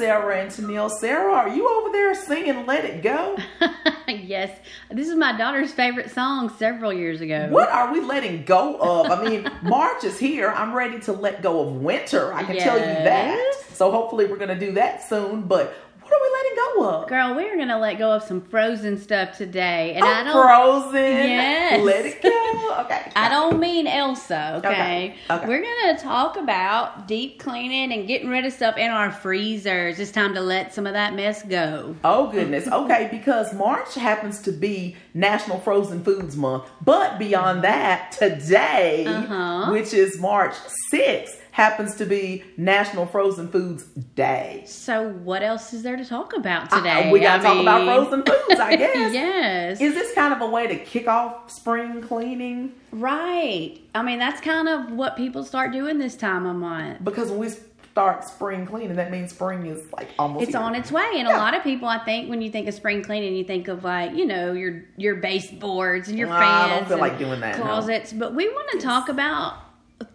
Danielle. Sarah, are you over there singing Let It Go? yes, this is my daughter's favorite song several years ago. What are we letting go of? I mean, March is here. I'm ready to let go of winter. I can tell you that. So hopefully we're going to do that soon. But what are we letting go of? Girl, we're gonna let go of some frozen stuff today, and Oh, I don't. frozen. Yes. Let it go. Okay. I don't mean Elsa, okay? Okay, okay. We're gonna talk about deep cleaning and getting rid of stuff in our freezers. It's time to let some of that mess go. Oh goodness. Okay, because March happens to be National Frozen Foods Month, but beyond that, today, Uh-huh. which is March 6th, happens to be National Frozen Foods Day. So, what else is there to talk about Uh, today? we gotta I talk about frozen foods, I guess. yes. Is this kind of a way to kick off spring cleaning? right. I mean, that's kind of what people start doing this time of month. Because when we start spring cleaning, that means spring is like almost It's here. on its way, and Yeah. a lot of people, I think, when you think of spring cleaning, you think of like you know your your baseboards and your fans. I don't feel like doing that, no. Closets, but we want to talk about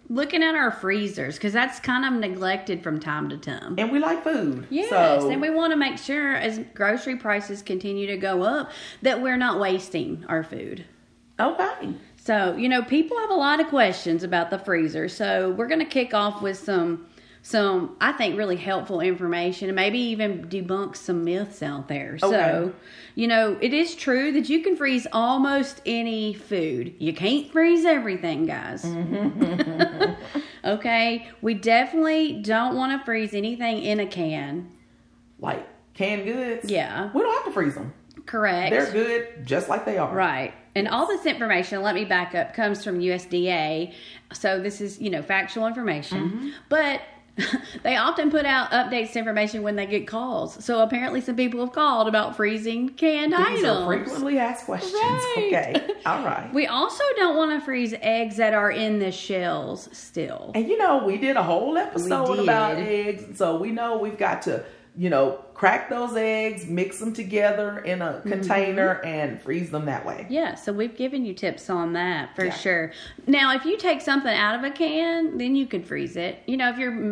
looking at our freezers because that's kind of neglected from time to time. And we like food. Yes, So, and we want to make sure as grocery prices continue to go up that we're not wasting our food. okay. So, you know, people have a lot of questions about the freezer. So, we're going to kick off with some some I think really helpful information and maybe even debunk some myths out there. So, you know, it is true that you can freeze almost any food. You can't freeze everything, guys. okay? We definitely don't want to freeze anything in a can. Like canned goods. Yeah. We don't have to freeze them. Correct. They're good just like they are. Right. And all this information, let me back up, comes from USDA. So this is, you know, factual information. Mm-hmm. But they often put out updates to information when they get calls. So apparently some people have called about freezing canned These items. are frequently asked questions. Right. Okay. All right. we also don't want to freeze eggs that are in the shells still. And you know, we did a whole episode about eggs, so we know we've got to, you know, crack those eggs, mix them together in a Mm-hmm. container, and freeze them that way. Yeah, so we've given you tips on that for Yeah. sure. Now, if you take something out of a can, then you can freeze it. You know, if you're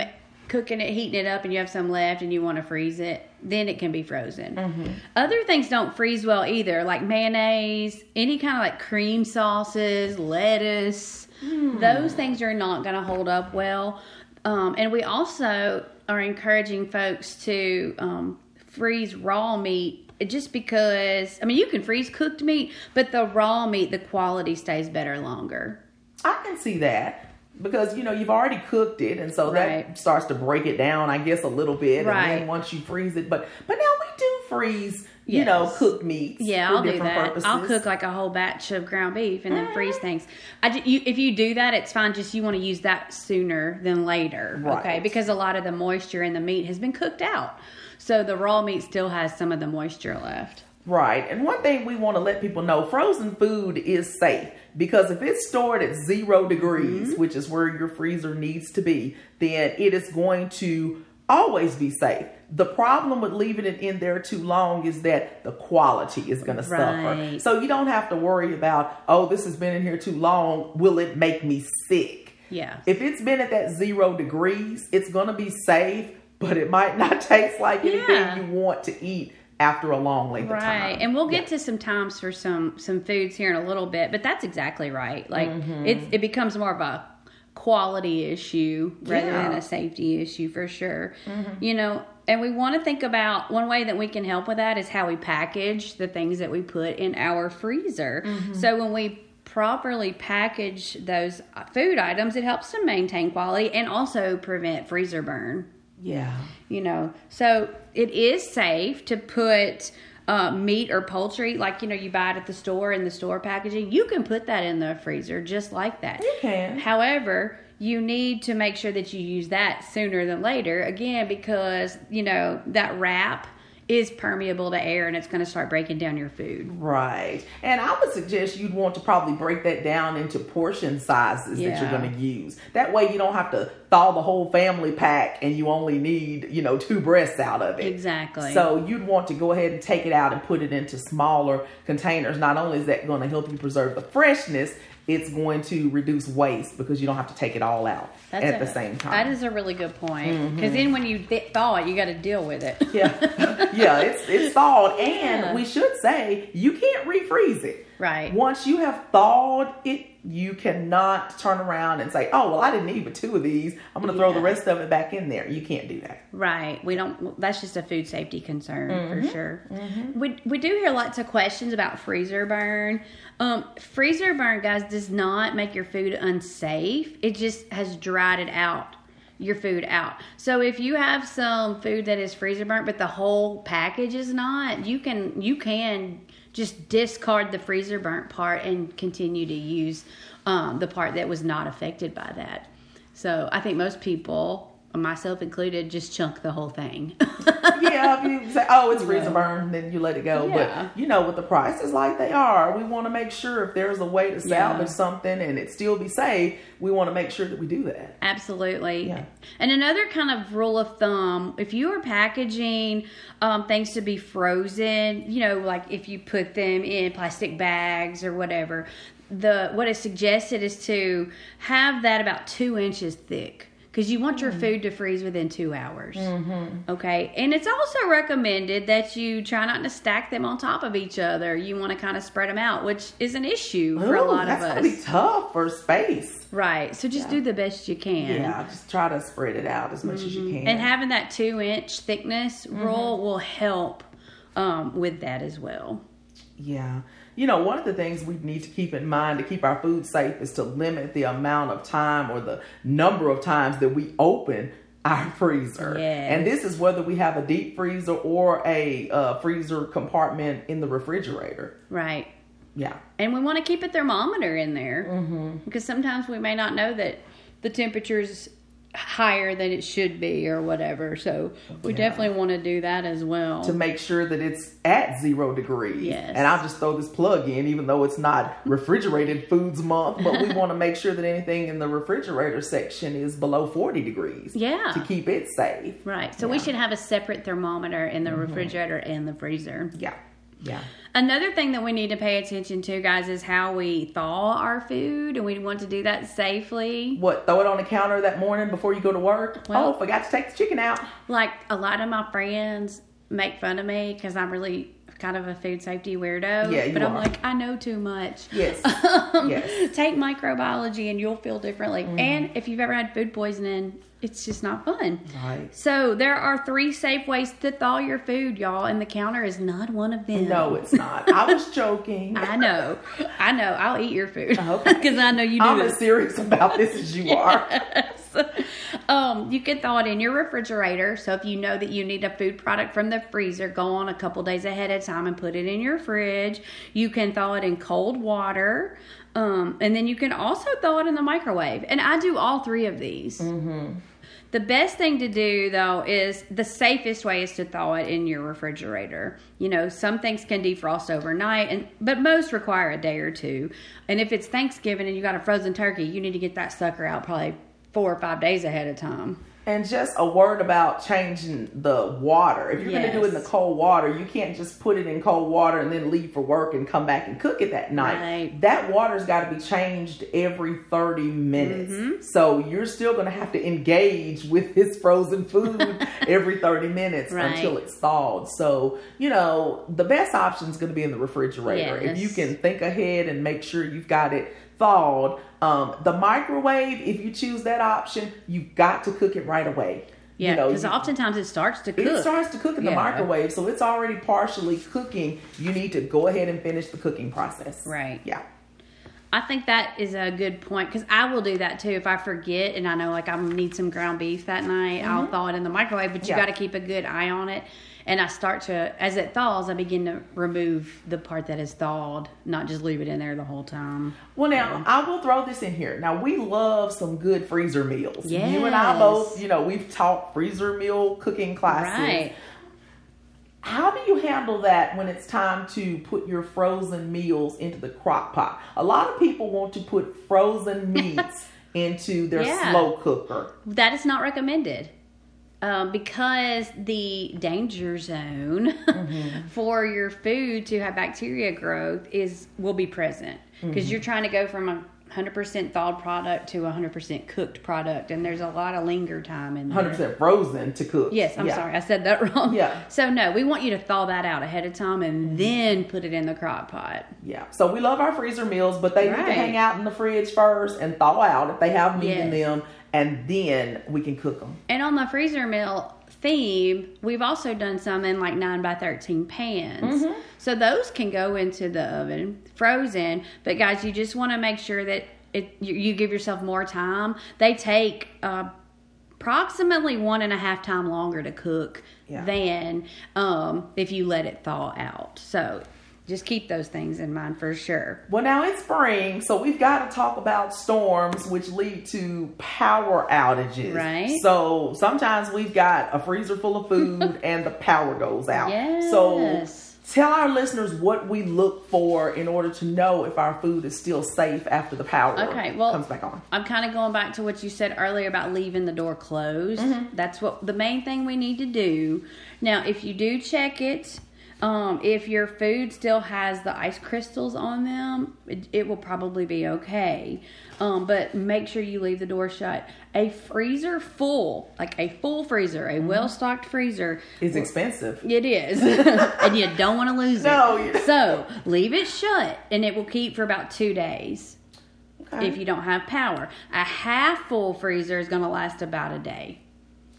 cooking it, heating it up, and you have some left and you want to freeze it, then it can be frozen. Mm-hmm. Other things don't freeze well either, like mayonnaise, any kind of like cream sauces, lettuce. Hmm. Those things are not going to hold up well. Um, and we also are encouraging folks to um, freeze raw meat just because, I mean, you can freeze cooked meat, but the raw meat, the quality stays better longer. I can see that because you know you've already cooked it, and so Right. that starts to break it down, I guess, a little bit. And Right. then once you freeze it, but but now we do freeze, you know, Yes. cooked meats. Yeah, I'll do that. Purposes. I'll cook like a whole batch of ground beef and then freeze things. I ju- you, if you do that, it's fine. Just you want to use that sooner than later, okay? Because a lot of the moisture in the meat has been cooked out, so the raw meat still has some of the moisture left. Right. And one thing we want to let people know frozen food is safe because if it's stored at zero degrees, Mm-hmm. which is where your freezer needs to be, then it is going to always be safe. The problem with leaving it in there too long is that the quality is going to suffer. So you don't have to worry about, oh, this has been in here too long. Will it make me sick? Yeah. If it's been at that zero degrees, it's going to be safe, but it might not taste like anything Yeah. you want to eat after a long length of time. Right, and we'll get to some times for some some foods here in a little bit, but that's exactly right. Like Mm-hmm. it it becomes more of a quality issue rather Yeah. Mm-hmm. than a safety issue for sure. You know, and we want to think about one way that we can help with that is how we package the things that we put in our freezer. Mm-hmm. So when we properly package those food items, it helps to maintain quality and also prevent freezer burn Yeah. you know so it is safe to put uh, meat or poultry like you know you buy it at the store in the store packaging you can put that in the freezer just like that You can. however you need to make sure that you use that sooner than later again because you know that wrap is permeable to air and it's going to start breaking down your food Right. And I would suggest you'd want to probably break that down into portion sizes that you're going to use. That way you don't have to thaw the whole family pack and you only need, you know, two breasts out of it. exactly So you'd want to go ahead and take it out and put it into smaller containers. Not only is that going to help you preserve the freshness, it's going to reduce waste because you don't have to take it all out That's at a- the same time. That is a really good point. Because mm-hmm. then when you th- thaw it, you got to deal with it. yeah, yeah, it's it's thawed, Yeah. and we should say you can't refreeze it. Right. Once you have thawed it, you cannot turn around and say, "Oh, well, I didn't eat but two of these. I'm going to throw the rest of it back in there." You can't do that. Right. We don't. That's just a food safety concern Mm-hmm. for sure. We we do hear lots of questions about freezer burn. Um, freezer burn, guys, does not make your food unsafe. It just has dried it out. Your food out. So if you have some food that is freezer burnt, but the whole package is not, you can you can just discard the freezer burnt part and continue to use um, the part that was not affected by that. So I think most people, myself included, just chunk the whole thing. yeah, if you say, "Oh, it's freezer burn," then you let it go. Yeah. But you know, with the prices like they are, we want to make sure if there's a way to salvage Yeah. something and it still be safe, we want to make sure that we do that. Absolutely. Yeah. And another kind of rule of thumb, if you are packaging um, things to be frozen, you know, like if you put them in plastic bags or whatever, the what is suggested is to have that about two inches thick. Because you want your food to freeze within two hours. Okay. And it's also recommended that you try not to stack them on top of each other. You want to kind of spread them out, which is an issue for a Ooh, lot that's of gonna us. be tough for space. Right. So just Yeah. do the best you can. Yeah, just try to spread it out as much as you can. Mm-hmm. And having that two inch thickness roll will help um, with that as well. Yeah. You know, one of the things we need to keep in mind to keep our food safe is to limit the amount of time or the number of times that we open our freezer. Yes. And this is whether we have a deep freezer or a uh, freezer compartment in the refrigerator. Right. Yeah. And we want to keep a thermometer in there Mm-hmm. because sometimes we may not know that the temperature is higher than it should be or whatever. So we Yeah. definitely want to do that as well. To make sure that it's at zero degrees. Yes. And I'll just throw this plug in, even though it's not refrigerated foods month, but we want to make sure that anything in the refrigerator section is below 40 degrees. Yeah. To keep it safe. right. So we Yeah. Mm-hmm. should have a separate thermometer in the refrigerator and the freezer. Yeah. Yeah. Another thing that we need to pay attention to, guys, is how we thaw our food, and we want to do that safely. What, throw it on the counter that morning before you go to work? Well- oh, forgot to take the chicken out. Like a lot of my friends make fun of me because I'm really kind of a food safety weirdo. Yeah, you but I'm are. like, I know too much. Yes. Um, Yes. Take microbiology and you'll feel differently. And if you've ever had food poisoning, it's just not fun. Right. So there are three safe ways to thaw your food, y'all, and the counter is not one of them. No, it's not. I was joking. I know. I know. I'll eat your food Okay. because I know you do I'm it. as serious about this as you are. Um, you can thaw it in your refrigerator. So if you know that you need a food product from the freezer, go on a couple days ahead of time and put it in your fridge. You can thaw it in cold water. Um, and then you can also thaw it in the microwave. And I do all three of these. The best thing to do though is the safest way is to thaw it in your refrigerator. You know, some things can defrost overnight and but most require a day or two. And if it's Thanksgiving and you got a frozen turkey, you need to get that sucker out probably 4 or 5 days ahead of time. And just a word about changing the water. If you're going to do it in the cold water, you can't just put it in cold water and then leave for work and come back and cook it that night. Right. That water's got to be changed every 30 minutes. Mm-hmm. So you're still going to have to engage with this frozen food every 30 minutes Right. until it's thawed. So, you know, the best option is going to be in the refrigerator. If you can think ahead and make sure you've got it thawed. Um, the microwave, if you choose that option, you've got to cook it right away. Yeah, you know, because oftentimes it starts to cook. it starts to cook in the Yeah. microwave, so it's already partially cooking. You need to go ahead and finish the cooking process. Right. Yeah. I think that is a good point because I will do that too if I forget and I know like I need some ground beef that night. I'll thaw it in the microwave, but you Mm-hmm. Yeah. got to keep a good eye on it. And I start to, as it thaws, I begin to remove the part that is thawed, not just leave it in there the whole time. Well, now I will throw this in here. Now we love some good freezer meals. You and I both, you know, we've taught freezer meal cooking classes. Right. How do you handle that when it's time to put your frozen meals into the crock pot? A lot of people want to put frozen meats into their Yeah. slow cooker. That is not recommended. Um, because the danger zone Mm-hmm. for your food to have bacteria growth is will be present because Mm-hmm. you're trying to go from a 100% thawed product to 100% cooked product and there's a lot of linger time in there. 100% frozen to cook. Yes, I'm Yeah. sorry, I said that wrong. Yeah. So no, we want you to thaw that out ahead of time and then put it in the crock pot. Yeah. So we love our freezer meals, but they need to hang out in the fridge first and thaw out if they have meat in them, and then we can cook them. And on the freezer meal theme, we've also done some in like 9 by 13 pans. Mm-hmm. So those can go into the oven frozen. But guys, you just want to make sure that it, you, you give yourself more time. They take uh, approximately one and a half time longer to cook Yeah. than um, if you let it thaw out. So just keep those things in mind for sure. Well, now it's spring, so we've got to talk about storms which lead to power outages. Right. So sometimes we've got a freezer full of food and the power goes out. Yes. So tell our listeners what we look for in order to know if our food is still safe after the power Okay, well, comes back on. I'm kind of going back to what you said earlier about leaving the door closed. Mm-hmm. That's what the main thing we need to do. Now, if you do check it, um, if your food still has the ice crystals on them, it, it will probably be okay. Um, but make sure you leave the door shut. A freezer full, like a full freezer, Mm-hmm. a well stocked freezer, is expensive. it is, and you don't want to lose No, it. So leave it shut, and it will keep for about two days Okay. if you don't have power. A half full freezer is going to last about a day.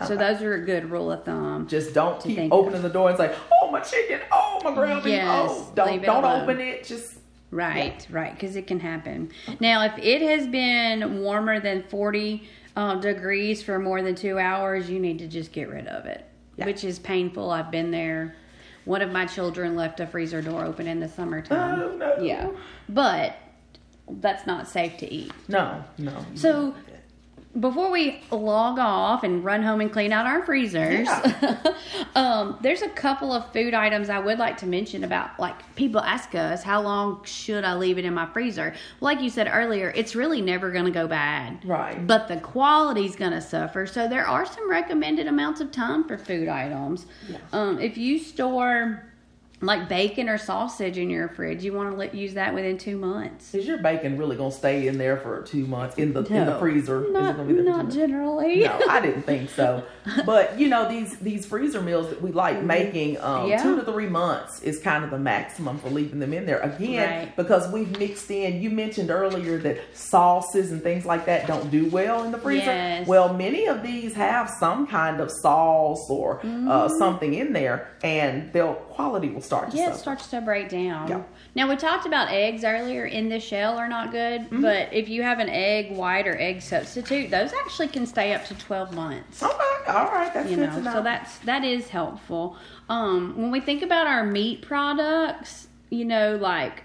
So those are a good rule of thumb. Just don't keep opening the door and say, "Oh my chicken! Oh my ground beef! Yes, oh, don't don't alone. open it. Just Right, right, because it can happen. Now, if it has been warmer than 40 uh, degrees for more than two hours, you need to just get rid of it, Yeah. which is painful. I've been there. One of my children left a freezer door open in the summertime. Oh, no. Yeah, but that's not safe to eat. no, no. So before we log off and run home and clean out our freezers, um, there's a couple of food items I would like to mention about. Like people ask us, how long should I leave it in my freezer? Like you said earlier, it's really never going to go bad, Right. But the quality's going to suffer. So there are some recommended amounts of time for food items. Yeah. Um, if you store like bacon or sausage in your fridge, you want to let, use that within two months. Is your bacon really gonna stay in there for two months in the in the No. freezer? Is it Not, gonna be there not generally. No, I didn't think so. But you know these these freezer meals that we like making, um, Mm-hmm. Yeah. two to three months is kind of the maximum for leaving them in there. Again, Right. because we've mixed in. You mentioned earlier that sauces and things like that don't do well in the freezer. Yes. Well, many of these have some kind of sauce or uh, something in there, and their quality will start to Mm-hmm. Yeah, it starts to break down. Yeah. Now we talked about eggs earlier in the shell are not good, Mm-hmm. but if you have an egg white or egg substitute, those actually can stay up to twelve months. Okay, all right, that's You good know, to know. so that's that is helpful. Um, when we think about our meat products, you know, like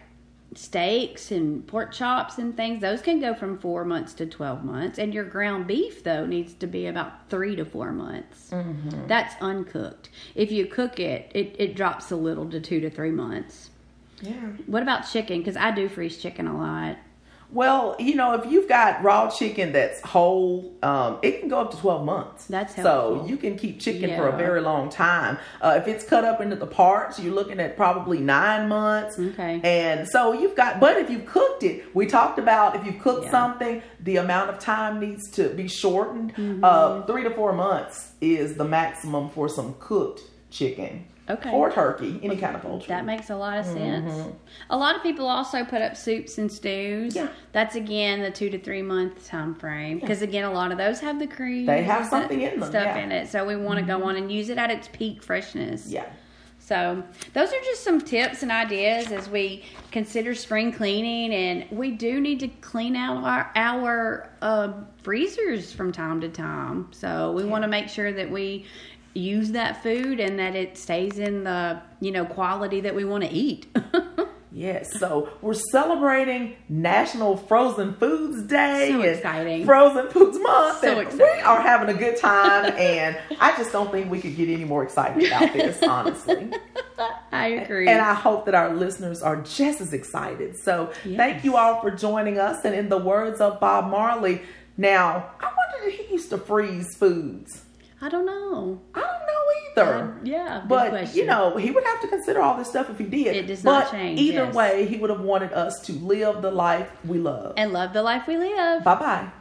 steaks and pork chops and things, those can go from four months to twelve months. And your ground beef though needs to be about three to four months. Mm-hmm. That's uncooked. If you cook it, it, it drops a little to two to three months. yeah. What about chicken? Because I do freeze chicken a lot. Well, you know, if you've got raw chicken that's whole, um, it can go up to 12 months. That's So you can keep chicken for a very long time. Uh, if it's cut up into the parts, you're looking at probably nine months. Okay. And so you've got, but if you've cooked it, we talked about if you've cooked Yeah. something, the amount of time needs to be shortened. Mm-hmm. Uh, three to four months is the maximum for some cooked chicken. Okay. Or turkey, any kind of poultry. That makes a lot of sense. A lot of people also put up soups and stews. Yeah. That's again the two to three month time frame. Because again, a lot of those have the cream. They have something in them, Stuff yeah. Mm-hmm. in it. So we want to go on and use it at its peak freshness. yeah. So those are just some tips and ideas as we consider spring cleaning, and we do need to clean out our our uh, freezers from time to time. So we want to make sure that we use that food and that it stays in the you know quality that we want to eat. Yes, so we're celebrating National Frozen Foods Day So exciting. Frozen Foods Month, So exciting. we are having a good time. and I just don't think we could get any more excited about this, honestly. I agree. And I hope that our listeners are just as excited. So thank you all for joining us. And in the words of Bob Marley, now I wonder if he used to freeze foods. I don't know. I don't know either. Yeah, but you know, he would have to consider all this stuff if he did. It does but not change, Either yes. way, he would have wanted us to live the life we love. And love the life we live. bye bye.